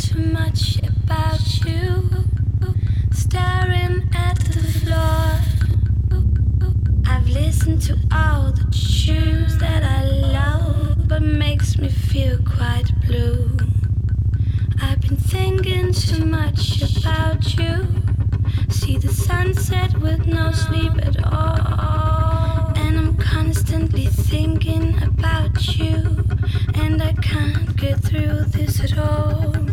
too much about you. Staring at the floor. I've listened to all the tunes that I love, but makes me feel quite blue. I've been thinking too much about you. See the sunset with no sleep at all. And I'm constantly thinking about you. And I can't get through this at all.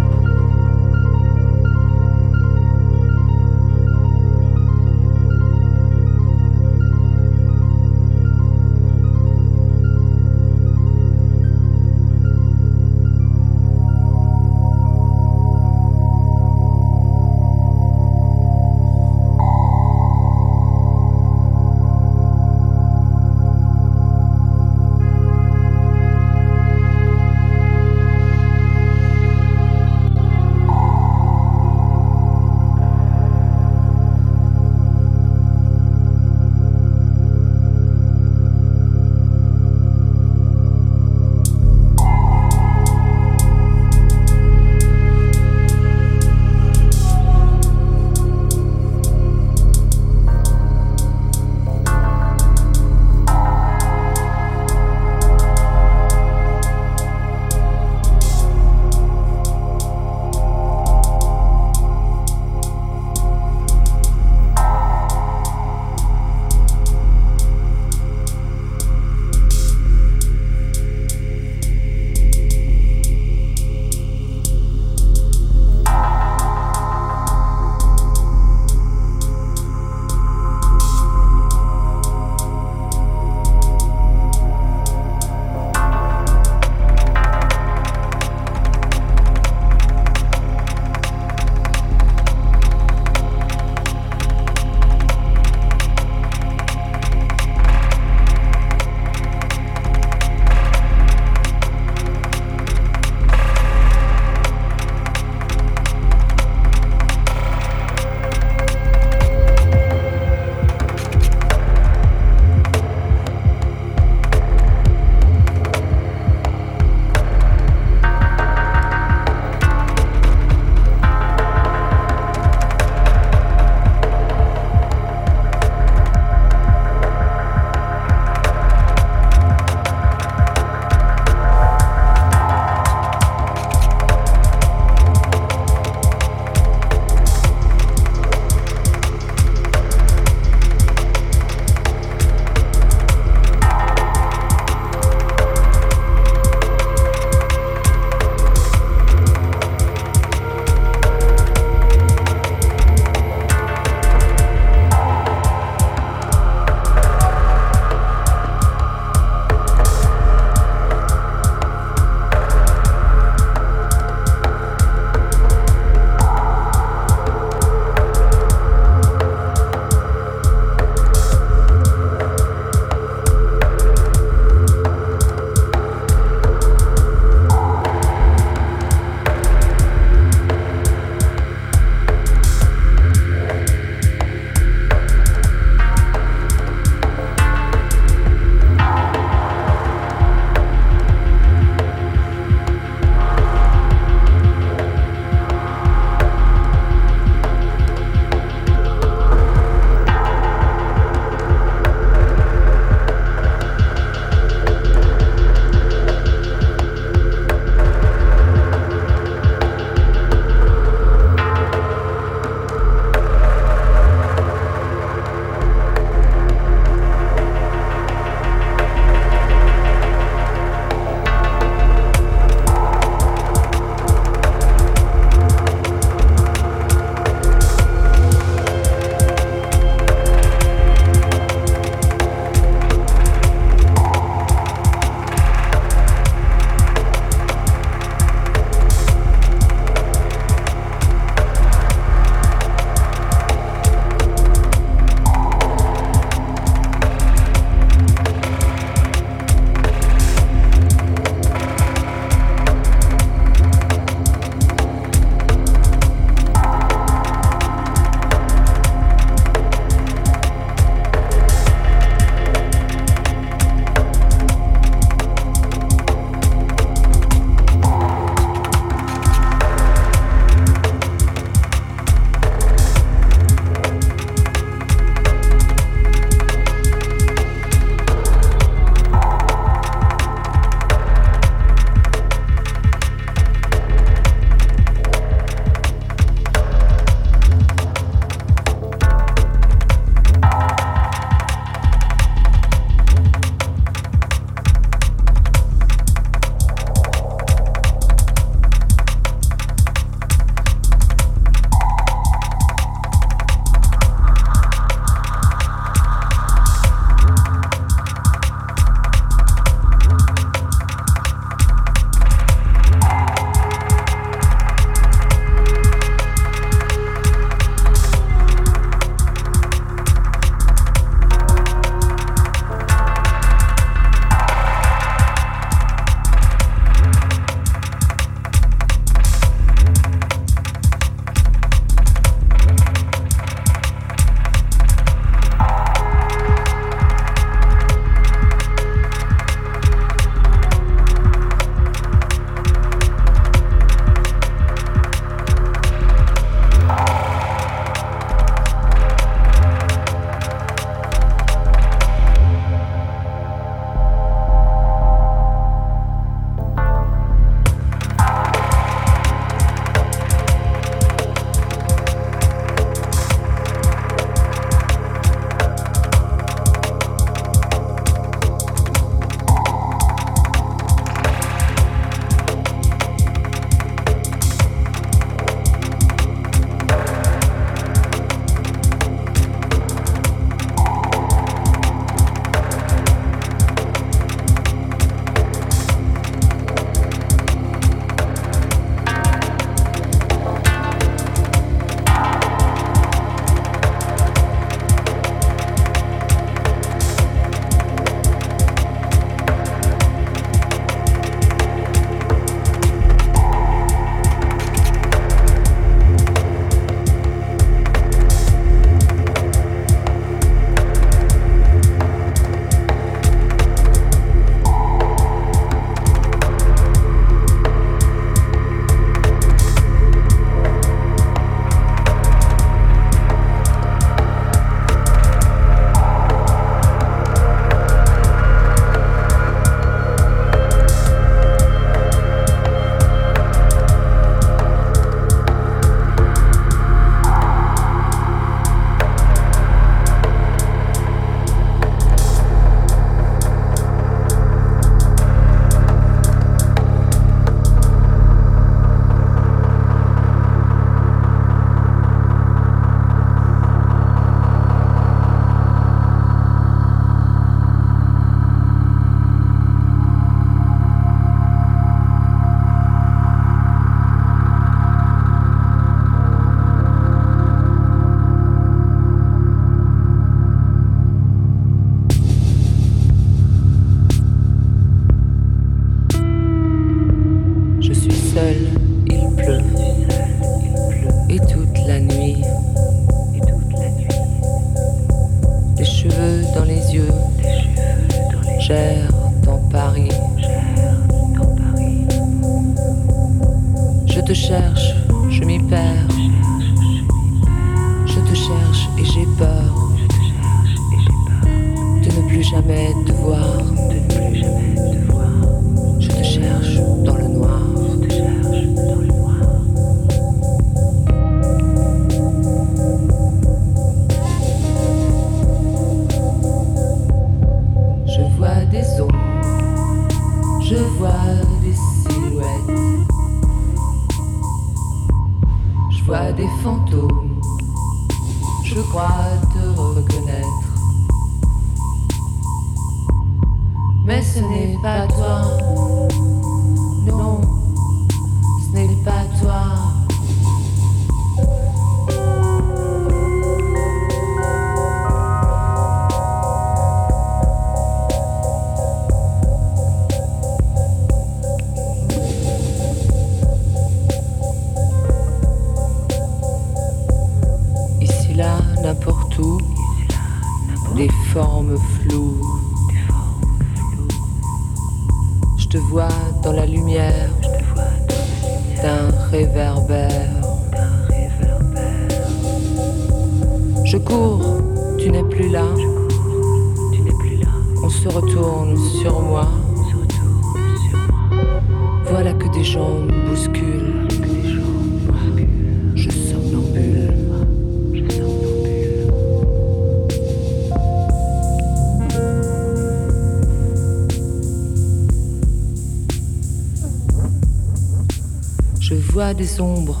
vois des ombres.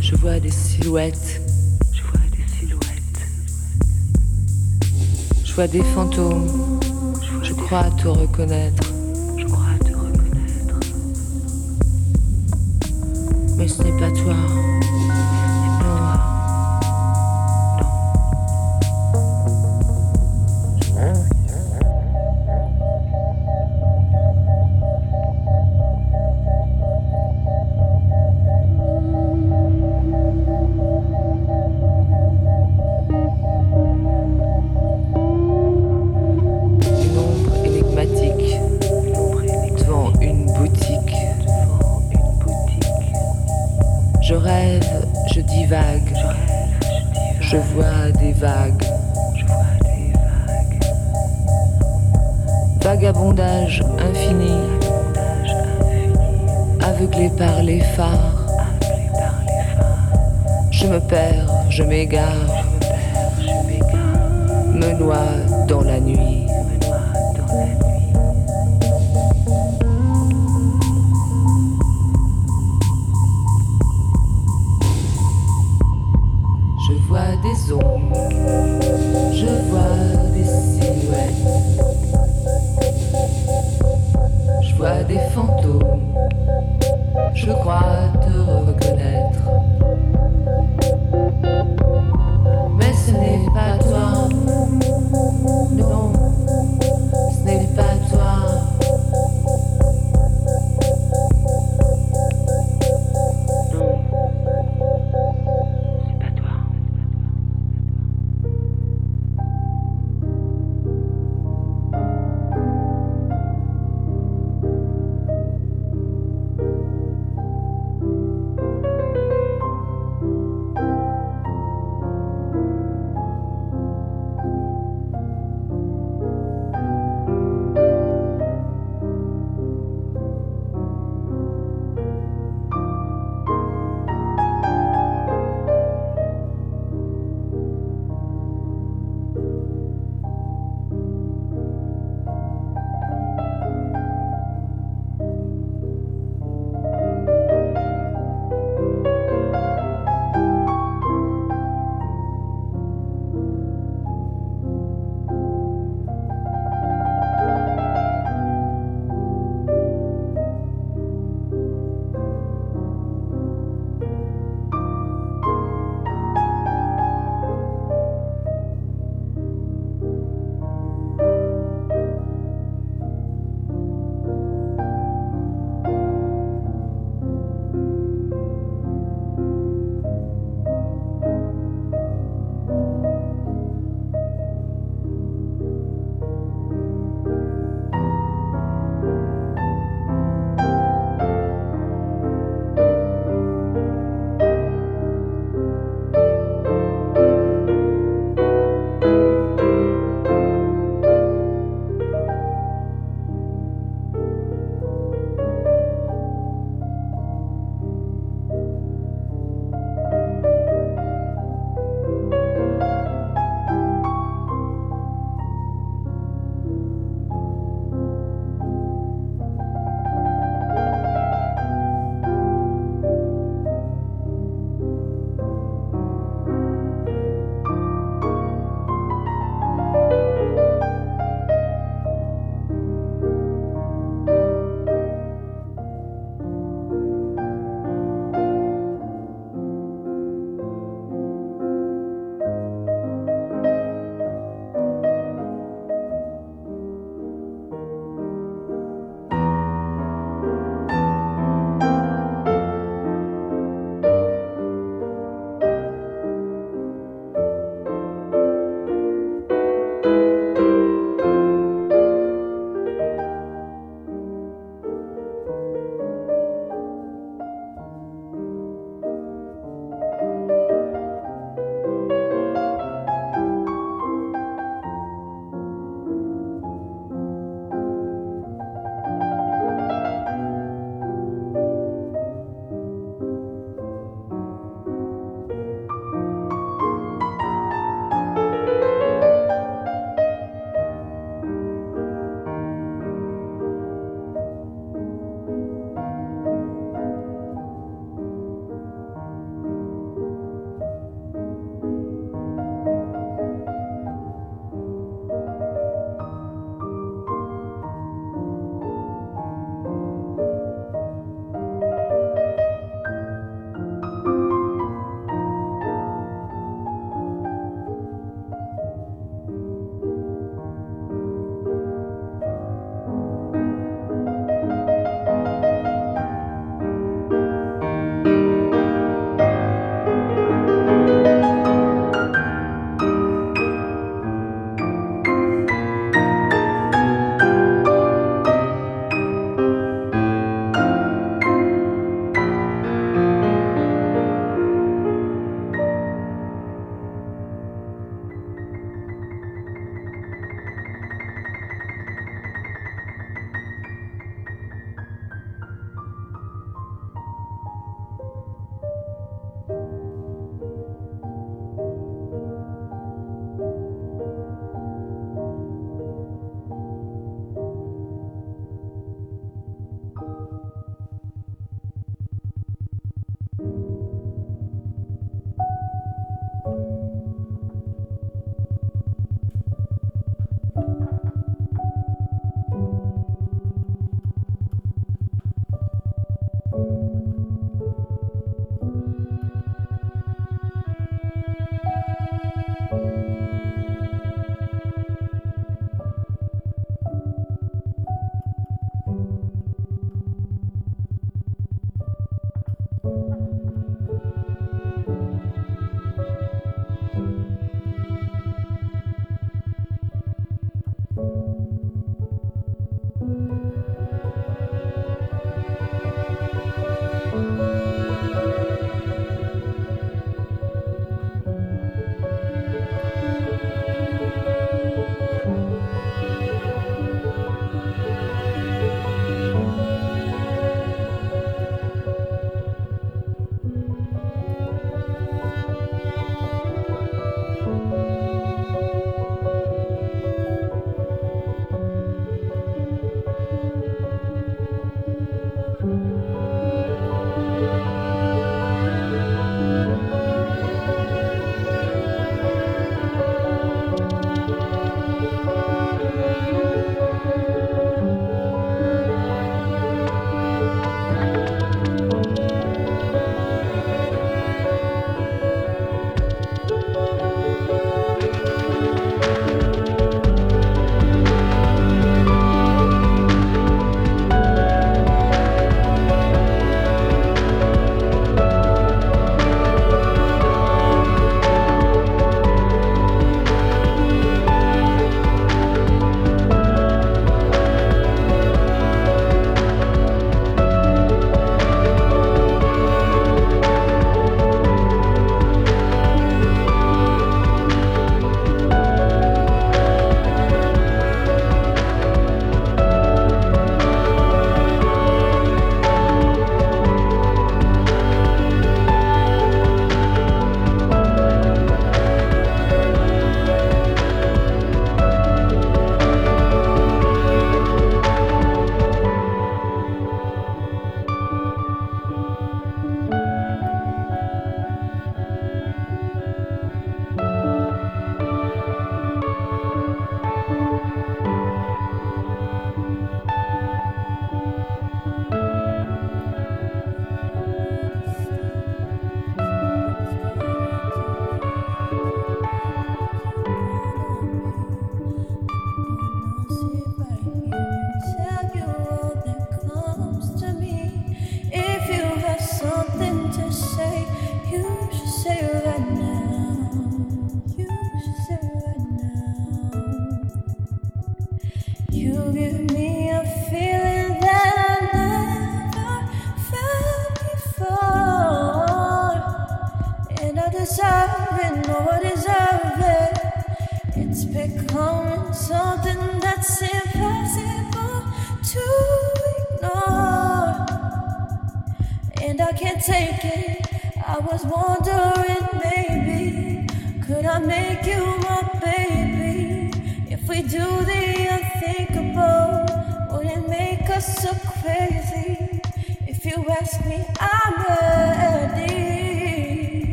Je vois des, silhouettes. Je vois des silhouettes. Je vois des fantômes. Je crois te reconnaître.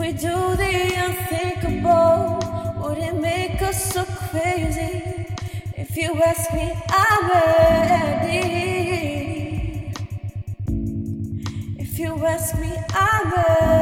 we do the unthinkable, would it make us so crazy? If you ask me, I'm ready. If you ask me, I'm ready.